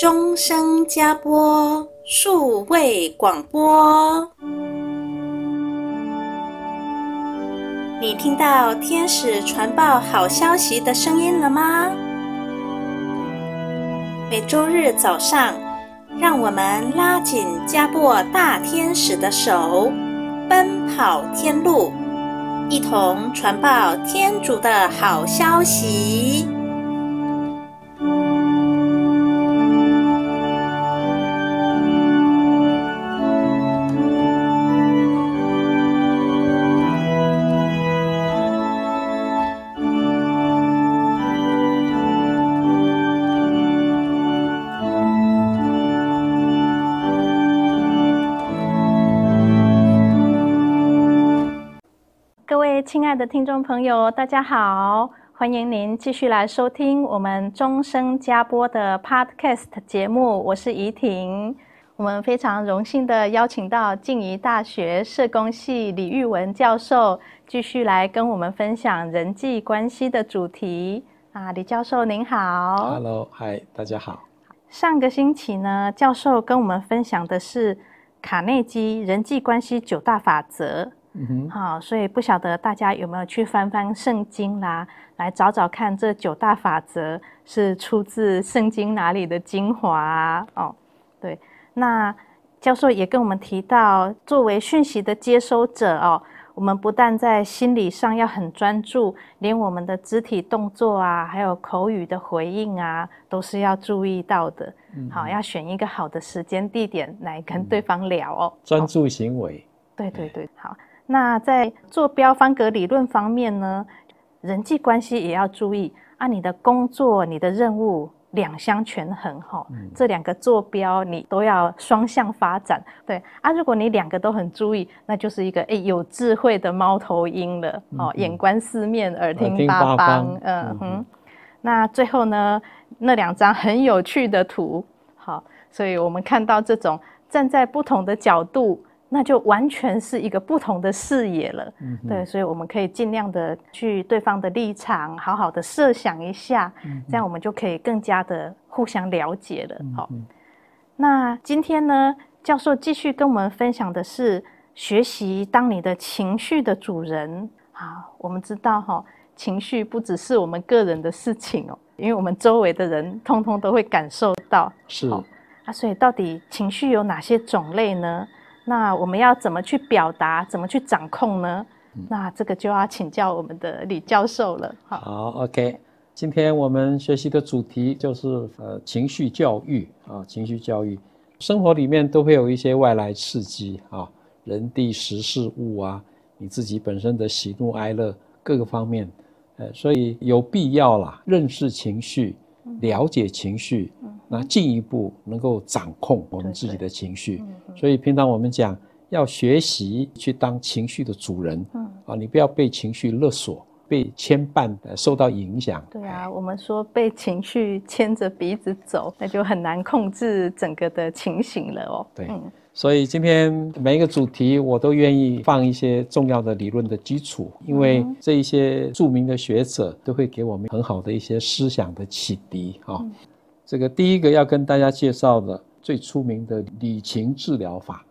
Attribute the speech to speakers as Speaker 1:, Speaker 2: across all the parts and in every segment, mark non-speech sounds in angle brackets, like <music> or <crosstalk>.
Speaker 1: 钟声加播数位广播。你听到天使传报好消息的声音了吗？每周日早上，让我们拉紧加播大天使的手，奔跑天路。一同传报天主的好消息。
Speaker 2: 爱的听众朋友，大家好！欢迎您继续来收听我们终生加播的 Podcast 节目，我是怡婷。我们非常荣幸的邀请到静宜大学社工系李玉文教授，继续来跟我们分享人际关系的主题。啊，李教授您好。
Speaker 3: Hello，嗨，大家好。
Speaker 2: 上个星期呢，教授跟我们分享的是卡内基人际关系九大法则。嗯哼，好，所以不晓得大家有没有去翻翻圣经啦，来找找看这九大法则是出自圣经哪里的精华啊？哦，对，那教授也跟我们提到，作为讯息的接收者哦，我们不但在心理上要很专注，连我们的肢体动作啊，还有口语的回应啊，都是要注意到的。嗯，好，要选一个好的时间地点来跟对方聊哦。
Speaker 3: 专注行为。
Speaker 2: 对对对，好。那在坐标方格理论方面呢，人际关系也要注意啊，你的工作、你的任务两相权衡哈，嗯、这两个坐标你都要双向发展。对啊，如果你两个都很注意，那就是一个诶有智慧的猫头鹰了哦，嗯、眼观四面，耳听八方，嗯哼。嗯哼那最后呢，那两张很有趣的图，好，所以我们看到这种站在不同的角度。那就完全是一个不同的视野了，嗯、对，所以我们可以尽量的去对方的立场，好好的设想一下，嗯、这样我们就可以更加的互相了解了。好、那今天呢，教授继续跟我们分享的是学习当你的情绪的主人。好，我们知道哈，情绪不只是我们个人的事情哦，因为我们周围的人通通都会感受到。
Speaker 3: 是
Speaker 2: 啊，所以到底情绪有哪些种类呢？那我们要怎么去表达，怎么去掌控呢？嗯、那这个就要请教我们的李教授了。好，
Speaker 3: 好，OK。今天我们学习的主题就是呃情绪教育啊，情绪教育。生活里面都会有一些外来刺激啊，人地时事物啊，你自己本身的喜怒哀乐各个方面，呃，所以有必要啦，认识情绪，了解情绪。嗯那进一步能够掌控我们自己的情绪，所以平常我们讲要学习去当情绪的主人，嗯、啊，你不要被情绪勒索、被牵绊、受到影响。
Speaker 2: 对啊，我们说被情绪牵着鼻子走，那就很难控制整个的情形了哦。
Speaker 3: 对，嗯、所以今天每一个主题我都愿意放一些重要的理论的基础，因为这一些著名的学者都会给我们很好的一些思想的启迪啊。嗯这个第一个要跟大家介绍的最出名的理情治疗法，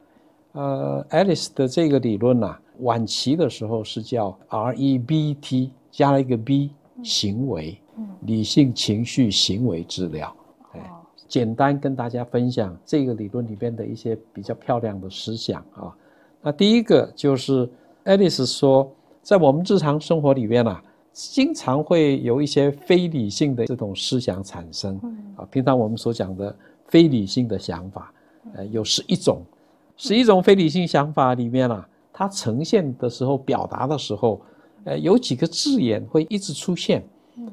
Speaker 3: 呃，Alice 的这个理论啊，晚期的时候是叫 REBT 加了一个 B 行为，理性情绪行为治疗。哎，简单跟大家分享这个理论里边的一些比较漂亮的思想啊。那第一个就是 Alice 说，在我们日常生活里边啊。经常会有一些非理性的这种思想产生啊，平常我们所讲的非理性的想法，呃，有十一种，十一种非理性想法里面啊，它呈现的时候、表达的时候，呃，有几个字眼会一直出现，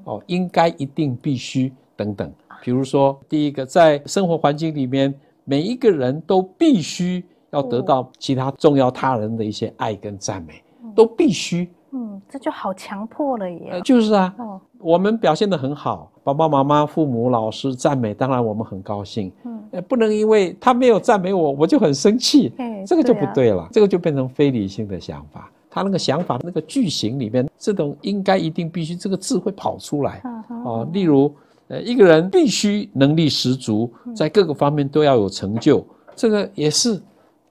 Speaker 3: 哦，应该、一定、必须等等。比如说，第一个，在生活环境里面，每一个人都必须要得到其他重要他人的一些爱跟赞美，都必须。
Speaker 2: 嗯，这就好强迫了耶。
Speaker 3: 呃，就是啊，哦，我们表现得很好，爸爸妈妈、父母、老师赞美，当然我们很高兴。嗯，呃，不能因为他没有赞美我，我就很生气。哎，这个就不对了，对啊，这个就变成非理性的想法。他那个想法那个句型里面，这种应该、一定、必须这个字会跑出来。啊，例如呃，一个人必须能力十足，在各个方面都要有成就。这个也是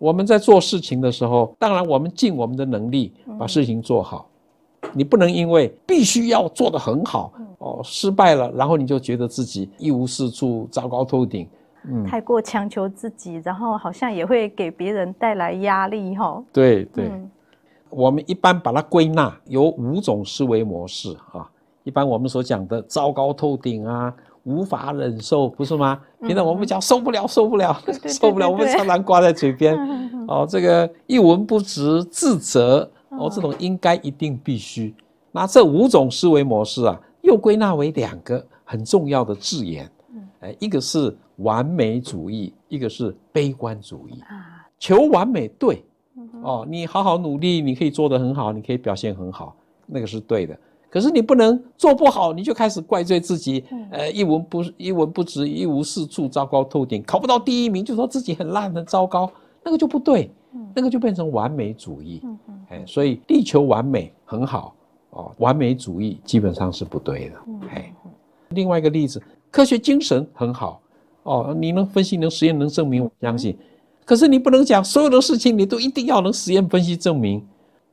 Speaker 3: 我们在做事情的时候，当然我们尽我们的能力把事情做好。你不能因为必须要做得很好哦，失败了，然后你就觉得自己一无是处，糟糕透顶。
Speaker 2: 嗯，太过强求自己，然后好像也会给别人带来压力哈。
Speaker 3: 对对，我们一般把它归纳有五种思维模式啊。一般我们所讲的糟糕透顶啊，无法忍受，不是吗？平常我们讲受不了，受不了，受不了，我们常常挂在嘴边。哦，这个一文不值，自责，哦，这种应该、一定、必须。那这五种思维模式啊，又归纳为两个很重要的字眼。哎，一个是完美主义，一个是悲观主义。求完美，对，哦，你好好努力，你可以做得很好，你可以表现很好，那个是对的。可是你不能做不好，你就开始怪罪自己，呃，一文不一文不值，一无是处，糟糕透顶，考不到第一名就说自己很烂很糟糕，那个就不对，那个就变成完美主义，哎，所以力求完美很好哦，完美主义基本上是不对的，哎，另外一个例子，科学精神很好哦，你能分析能实验能证明，我相信，可是你不能讲所有的事情你都一定要能实验分析证明，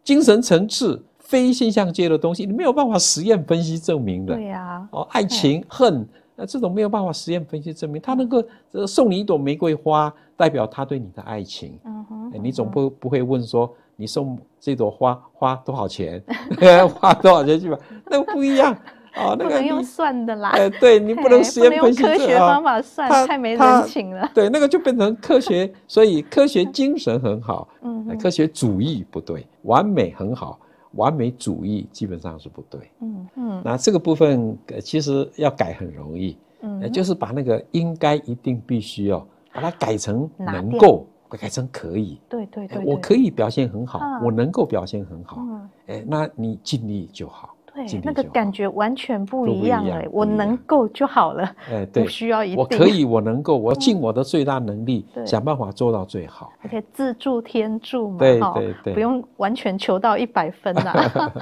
Speaker 3: 精神层次。非现象界的东西，你没有办法实验分析证明的。
Speaker 2: 对呀，
Speaker 3: 哦，爱情、恨，那这种没有办法实验分析证明。他能够送你一朵玫瑰花，代表他对你的爱情。嗯哼，你总不不会问说，你送这朵花花多少钱？<laughs> <laughs> 花多少钱去吧？那个不一样哦，那个
Speaker 2: 不能用算的啦。
Speaker 3: 哎，对你不能实验分析
Speaker 2: 科学方法算，太没人情了。<laughs>
Speaker 3: 对，那个就变成科学，所以科学精神很好。嗯，科学主义不对，完美很好。完美主义基本上是不对，嗯嗯，那这个部分其实要改很容易，嗯，就是把那个应该、一定、必须哦，把它改成能够，改成可以，
Speaker 2: 对对对，
Speaker 3: 我可以表现很好，我能够表现很好，哎，那你尽力就好。
Speaker 2: 对，那个感觉完全不一样哎，我能够就好了，<laughs> 哎，不需要一定。
Speaker 3: 我可以，我能够，我尽我的最大能力，想办法做到最好。
Speaker 2: 而且自助天助嘛，
Speaker 3: 对对对，
Speaker 2: 不用完全求到一百分 <laughs> <laughs> 呐。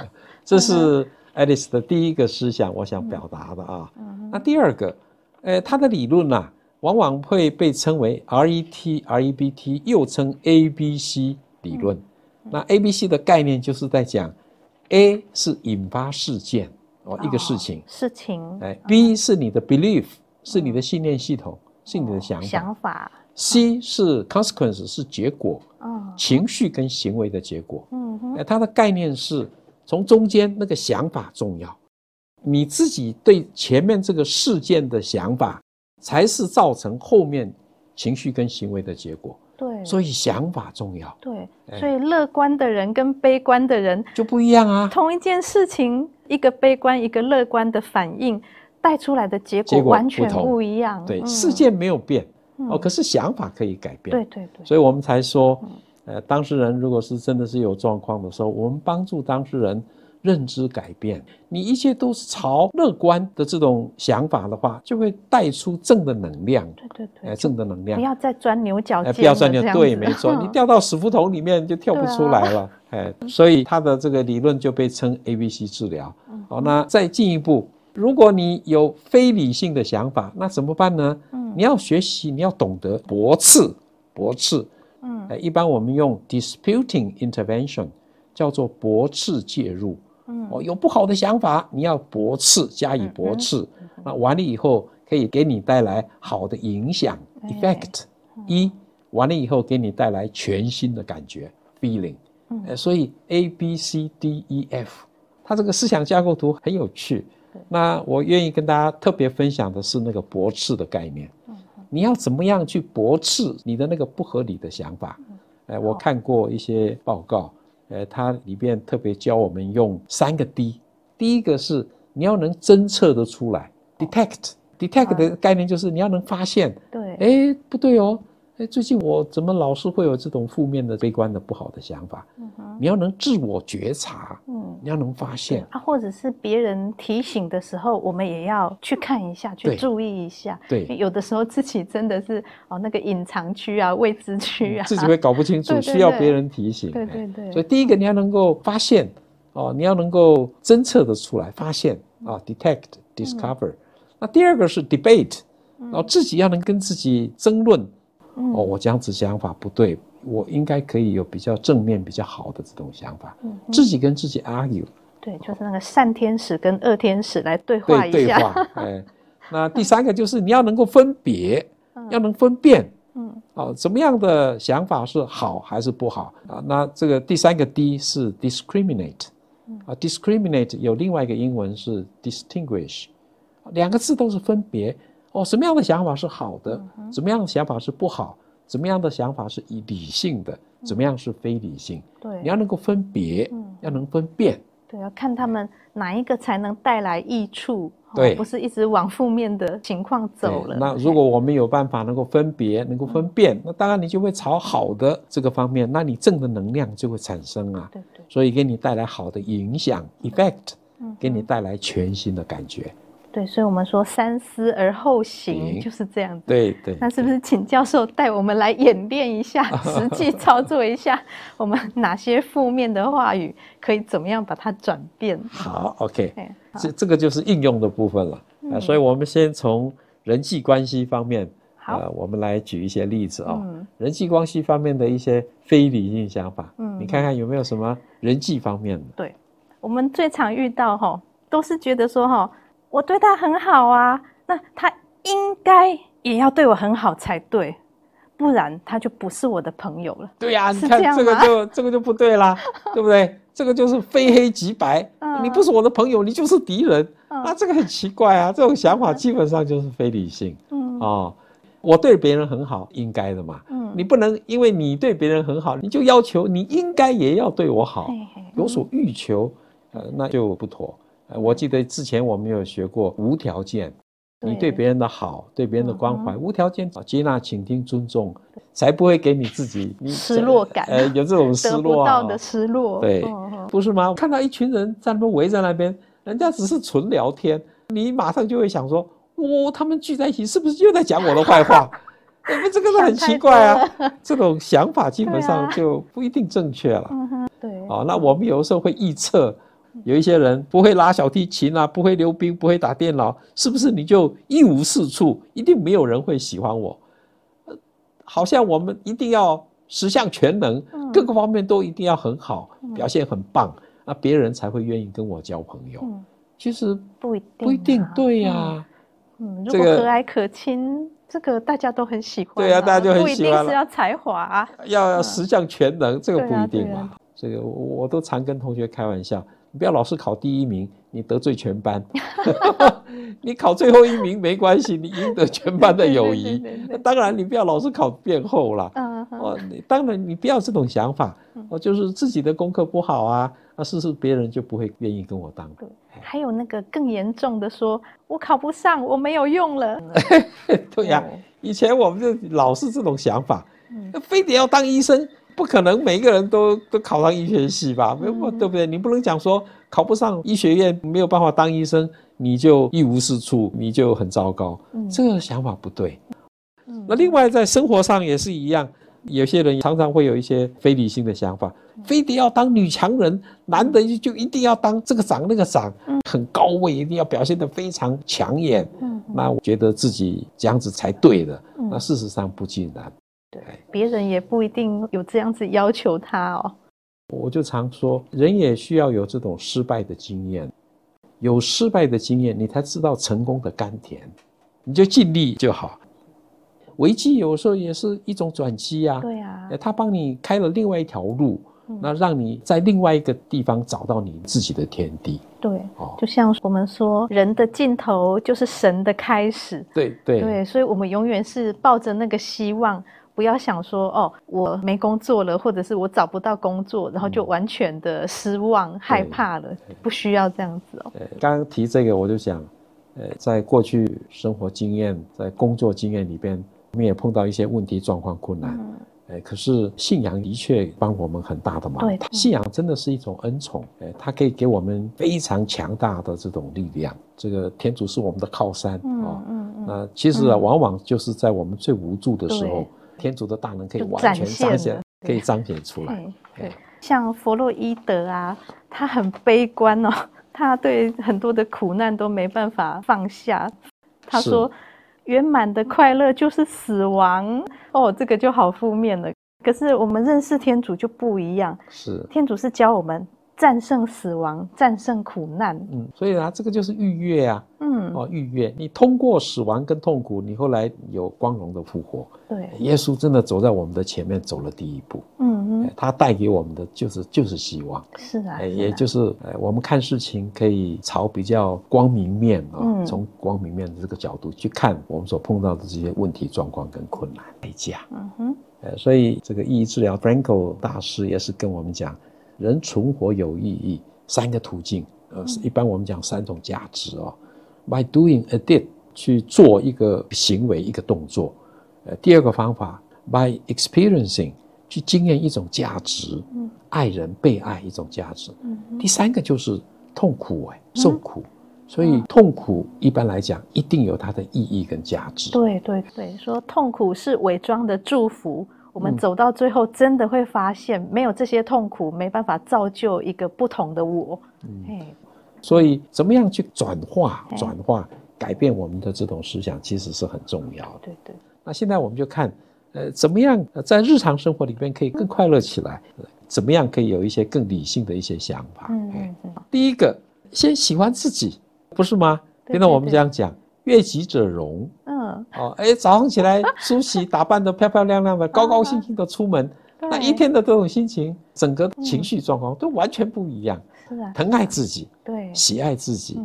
Speaker 3: 这是 Alice 的第一个思想，我想表达的啊。那第二个，呃，他的理论呐，往往会被称为 RET REBT，又称 ABC 理论。那 ABC 的概念就是在讲。A 是引发事件哦，一个事情，
Speaker 2: 事情。
Speaker 3: 哎，B 是你的 belief，是你的信念系统，是你的想法。
Speaker 2: 想法。
Speaker 3: C 是 consequence，是结果，情绪跟行为的结果。嗯哼。它的概念是从中间那个想法重要，你自己对前面这个事件的想法，才是造成后面情绪跟行为的结果。
Speaker 2: 对，
Speaker 3: 所以想法重要。
Speaker 2: 对，所以乐观的人跟悲观的人
Speaker 3: 就不一样啊。
Speaker 2: 同一件事情，一个悲观，一个乐观的反应带出来的结果完全不一样。
Speaker 3: 对，事件没有变哦，可是想法可以改变。
Speaker 2: 对对对，
Speaker 3: 所以我们才说，呃，当事人如果是真的是有状况的时候，我们帮助当事人。认知改变，你一切都是朝乐观的这种想法的话，就会带出正的能量。
Speaker 2: 对对对，
Speaker 3: 哎，正的能量，
Speaker 2: 不要再钻牛角尖。哎，
Speaker 3: 不要钻牛，对，没错，你掉到死胡同里面就跳不出来了。哎，所以他的这个理论就被称 ABC 治疗。好，那再进一步，如果你有非理性的想法，那怎么办呢？嗯，你要学习，你要懂得驳斥，驳斥。嗯，哎，一般我们用 disputing intervention，叫做驳斥介入。哦，有不好的想法，你要驳斥，加以驳斥，那完了以后可以给你带来好的影响，effect。一完了以后给你带来全新的感觉，feeling。呃，所以 A B C D E F，它这个思想架构图很有趣。那我愿意跟大家特别分享的是那个驳斥的概念。你要怎么样去驳斥你的那个不合理的想法？哎，我看过一些报告。呃，它里边特别教我们用三个 D，第一个是你要能侦测得出来，detect，detect 的概念就是你要能发现，
Speaker 2: 对，
Speaker 3: 哎，不对哦。哎，最近我怎么老是会有这种负面的、悲观的、不好的想法？嗯，你要能自我觉察，嗯，你要能发现
Speaker 2: 啊，或者是别人提醒的时候，我们也要去看一下，去注意一下。
Speaker 3: 对，
Speaker 2: 有的时候自己真的是哦，那个隐藏区啊、未知区啊，
Speaker 3: 自己会搞不清楚，需要别人提醒。
Speaker 2: 对对对。
Speaker 3: 所以第一个你要能够发现哦，你要能够侦测的出来，发现啊，detect，discover。那第二个是 debate，然后自己要能跟自己争论，
Speaker 2: 嗯
Speaker 3: 哦，我这样子想法不对，我应该可以有比较正面、比较好的这种想法，
Speaker 2: 嗯
Speaker 3: 自己跟自己 argue，
Speaker 2: 对，就是那个善天使跟恶天使来对话一下。
Speaker 3: 对对话，<laughs> 哎，那第三个就是你要能够分别，要能分辨，
Speaker 2: 嗯，
Speaker 3: 哦，怎么样的想法是好还是不好啊？那这个第三个 D 是 discriminate，啊，discriminate 有另外一个英文是 distinguish，两个字都是分别。哦，什么样的想法是好的？什么样的想法是不好？怎么样的想法是以理性的？怎么样是非理性？
Speaker 2: 对，
Speaker 3: 你要能够分别，要能分辨。
Speaker 2: 对，要看他们哪一个才能带来益处，
Speaker 3: 对，
Speaker 2: 不是一直往负面的情况走了。
Speaker 3: 那如果我们有办法能够分别，能够分辨，那当然你就会朝好的这个方面，那你正的能量就会产生啊。
Speaker 2: 对对，
Speaker 3: 所以给你带来好的影响 effect，给你带来全新的感觉。
Speaker 2: 对，所以我们说三思而后行就是这样子。
Speaker 3: 对对。
Speaker 2: 那是不是请教授带我们来演练一下，<laughs> 实际操作一下，我们哪些负面的话语可以怎么样把它转变？
Speaker 3: 好，OK，这这个就是应用的部分了。啊，所以我们先从人际关系方面，呃，我们来举一些例子啊。人际关系方面的一些非理性想法，嗯，你看看有没有什么人际方面的？
Speaker 2: 对，我们最常遇到哈，都是觉得说哈。我对他很好啊，那他应该也要对我很好才对，不然他就不是我的朋友了。
Speaker 3: 对呀、啊，你看这个就这个就不对啦，<laughs> 对不对？这个就是非黑即白，嗯、你不是我的朋友，你就是敌人，那、嗯、这个很奇怪啊。这种想法基本上就是非理性。嗯哦，我对别人很好，应该的嘛。嗯，你不能因为你对别人很好，你就要求你应该也要对我好，嘿嘿有所欲求，呃，那就不妥。我记得之前我们有学过无条件，你对别人的好，对别人的关怀，无条件接纳、倾听、尊重，才不会给你自己
Speaker 2: 失落感。
Speaker 3: 呃，有这种失落，得不
Speaker 2: 到的失落，
Speaker 3: 对，不是吗？看到一群人在那边围在那边，人家只是纯聊天，你马上就会想说，哦，他们聚在一起是不是又在讲我的坏话？<laughs> 哎，这个是很奇怪啊，这种想法基本上就不一定正确了。
Speaker 2: 对，
Speaker 3: 啊，那我们有的时候会臆测。有一些人不会拉小提琴啊，不会溜冰，不会打电脑，是不是你就一无是处？一定没有人会喜欢我。好像我们一定要十项全能，各个方面都一定要很好，表现很棒，那别人才会愿意跟我交朋友。其实
Speaker 2: 不一定，
Speaker 3: 不一定对呀。
Speaker 2: 嗯，如果和蔼可亲，这个大家都很喜欢。
Speaker 3: 对呀，大家就很喜欢。
Speaker 2: 不一定是要才华，
Speaker 3: 要要十项全能，这个不一定嘛。这个我都常跟同学开玩笑。你不要老是考第一名，你得罪全班；<laughs> 你考最后一名没关系，你赢得全班的友谊。<laughs> 当然，你不要老是考变后了。哦，当然你不要这种想法。哦就是自己的功课不好啊，那试试别人就不会愿意跟我当。
Speaker 2: 还有那个更严重的说，说我考不上，我没有用了。<laughs>
Speaker 3: 对呀，以前我们就老是这种想法，非得要当医生。不可能每一个人都都考上医学系吧？没有，对不对？你不能讲说考不上医学院没有办法当医生，你就一无是处，你就很糟糕。这个想法不对。那另外在生活上也是一样，有些人常常会有一些非理性的想法，非得要当女强人，男的就一定要当这个长那个长，很高位，一定要表现得非常抢眼。那我觉得自己这样子才对的。那事实上不尽然。
Speaker 2: 对，别人也不一定有这样子要求他哦。
Speaker 3: 我就常说，人也需要有这种失败的经验，有失败的经验，你才知道成功的甘甜。你就尽力就好。危机有时候也是一种转机啊。
Speaker 2: 对啊，
Speaker 3: 他帮你开了另外一条路，那让你在另外一个地方找到你自己的天地。
Speaker 2: 对，就像我们说，人的尽头就是神的开始。
Speaker 3: 对对
Speaker 2: 对，所以我们永远是抱着那个希望。不要想说哦，我没工作了，或者是我找不到工作，然后就完全的失望、嗯、害怕了。不需要这样子哦。
Speaker 3: 刚刚提这个，我就想，呃，在过去生活经验、在工作经验里边，我们也碰到一些问题、状况、困难。嗯、可是信仰的确帮我们很大的忙。对，信仰真的是一种恩宠，它可以给我们非常强大的这种力量。这个天主是我们的靠山。嗯嗯嗯。那其实啊，往往就是在我们最无助的时候。天主的大能可以完全彰显，可以彰显出来。
Speaker 2: 对，像弗洛伊德啊，他很悲观哦，<laughs> 他对很多的苦难都没办法放下。他说，圆满的快乐就是死亡。哦，这个就好负面了。可是我们认识天主就不一样，
Speaker 3: 是
Speaker 2: 天主是教我们。战胜死亡，战胜苦难。
Speaker 3: 嗯，所以啊，这个就是逾越啊。
Speaker 2: 嗯，
Speaker 3: 哦，逾越，你通过死亡跟痛苦，你后来有光荣的复活。
Speaker 2: 对，
Speaker 3: 耶稣真的走在我们的前面，走了第一步。
Speaker 2: 嗯嗯，
Speaker 3: 他带给我们的就是就是希望。
Speaker 2: 是啊，
Speaker 3: 是啊，也就是呃，我们看事情可以朝比较光明面啊，嗯，从光明面的这个角度去看我们所碰到的这些问题、状况跟困难来讲。
Speaker 2: 嗯哼，
Speaker 3: 呃，所以这个意义治疗，Frankl 大师也是跟我们讲。人存活有意义，三个途径，呃，一般我们讲三种价值哦。By doing a deed，去做一个行为，一个动作。呃，第二个方法，by experiencing，去经验一种价值，嗯，爱人被爱一种价值。嗯，第三个就是痛苦，哎，受苦。所以痛苦一般来讲一定有它的意义跟价值。
Speaker 2: 对对对，说痛苦是伪装的祝福。我们走到最后，真的会发现，没有这些痛苦，没办法造就一个不同的我。
Speaker 3: 嗯，所以怎么样去转化、转化、改变我们的这种思想，其实是很重要的。
Speaker 2: 对对。
Speaker 3: 那现在我们就看，呃，怎么样在日常生活里边可以更快乐起来？怎么样可以有一些更理性的一些想法？
Speaker 2: 嗯嗯。
Speaker 3: 第一个，先喜欢自己，不是吗？听到我们这样讲。悦己者容。
Speaker 2: 嗯，
Speaker 3: 哦，哎，早上起来梳洗打扮得漂漂亮亮的，<laughs> 高高兴兴的出门，那一天的这种心情，整个情绪状况都完全不一样。
Speaker 2: 是啊，
Speaker 3: 疼爱自己，
Speaker 2: 对，
Speaker 3: 喜爱自己。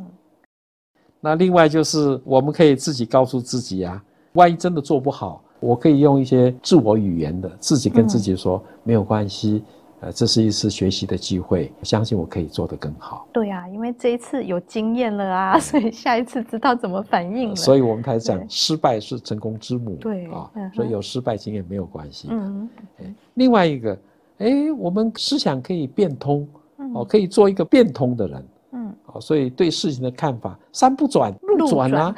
Speaker 3: 那另外就是我们可以自己告诉自己啊，万一真的做不好，我可以用一些自我语言的，自己跟自己说，没有关系。呃，这是一次学习的机会，相信我可以做得更好。
Speaker 2: 对啊，因为这一次有经验了啊，<laughs> 所以下一次知道怎么反应了。
Speaker 3: 所以我们才讲，失败是成功之母。
Speaker 2: 对
Speaker 3: 啊，所以有失败经验没有关系。
Speaker 2: 嗯，
Speaker 3: 另外一个，哎，我们思想可以变通，哦，可以做一个变通的人。嗯，哦，所以对事情的看法，山不转路转啊。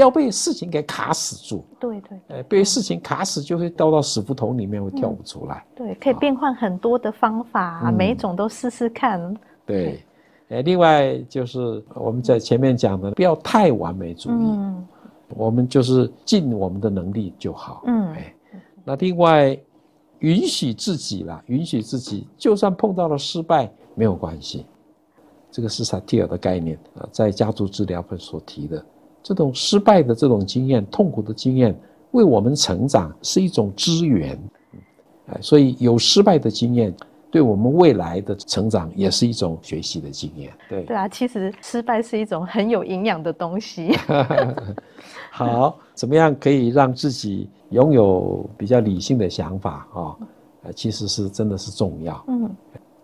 Speaker 3: 不要被事情给卡死住。
Speaker 2: 对对，
Speaker 3: 呃，被事情卡死就会掉到死胡同里面，会跳不出来。
Speaker 2: 对，可以变换很多的方法，每一种都试试看。
Speaker 3: 对，呃，另外就是我们在前面讲的，不要太完美主义。
Speaker 2: 嗯，
Speaker 3: 我们就是尽我们的能力就好。
Speaker 2: 嗯，
Speaker 3: 哎，那另外允许自己啦，允许自己，就算碰到了失败没有关系。这个是萨提尔的概念啊，在家族治疗本所提的。这种失败的这种经验、痛苦的经验，为我们成长是一种资源，哎，所以有失败的经验，对我们未来的成长也是一种学习的经验。对
Speaker 2: 对啊，其实失败是一种很有营养的东西。<laughs>
Speaker 3: 好，怎么样可以让自己拥有比较理性的想法啊？呃，其实是真的是重要。
Speaker 2: 嗯，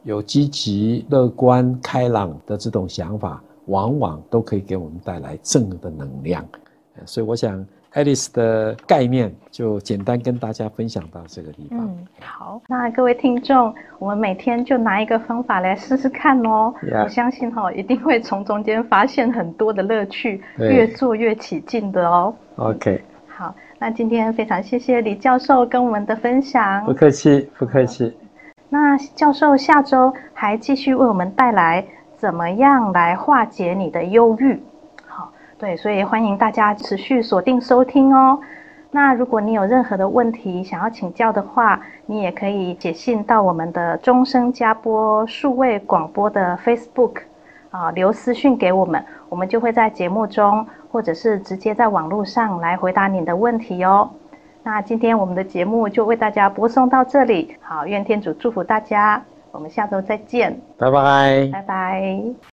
Speaker 3: 有积极、乐观、开朗的这种想法。往往都可以给我们带来正的能量，所以我想爱丽丝的概念就简单跟大家分享到这个地方。
Speaker 2: 嗯，好，那各位听众，我们每天就拿一个方法来试试看哦。我相信哈、哦，一定会从中间发现很多的乐趣，越做越起劲的哦。
Speaker 3: OK，
Speaker 2: 好，那今天非常谢谢李教授跟我们的分享。
Speaker 3: 不客气，不客气。
Speaker 2: 那教授下周还继续为我们带来。怎么样来化解你的忧郁？好，对，所以欢迎大家持续锁定收听哦。那如果你有任何的问题想要请教的话，你也可以写信到我们的终生加播数位广播的 Facebook 啊，留私讯给我们，我们就会在节目中或者是直接在网络上来回答你的问题哦。那今天我们的节目就为大家播送到这里，好，愿天主祝福大家。我们下周再见，
Speaker 3: 拜拜，
Speaker 2: 拜拜。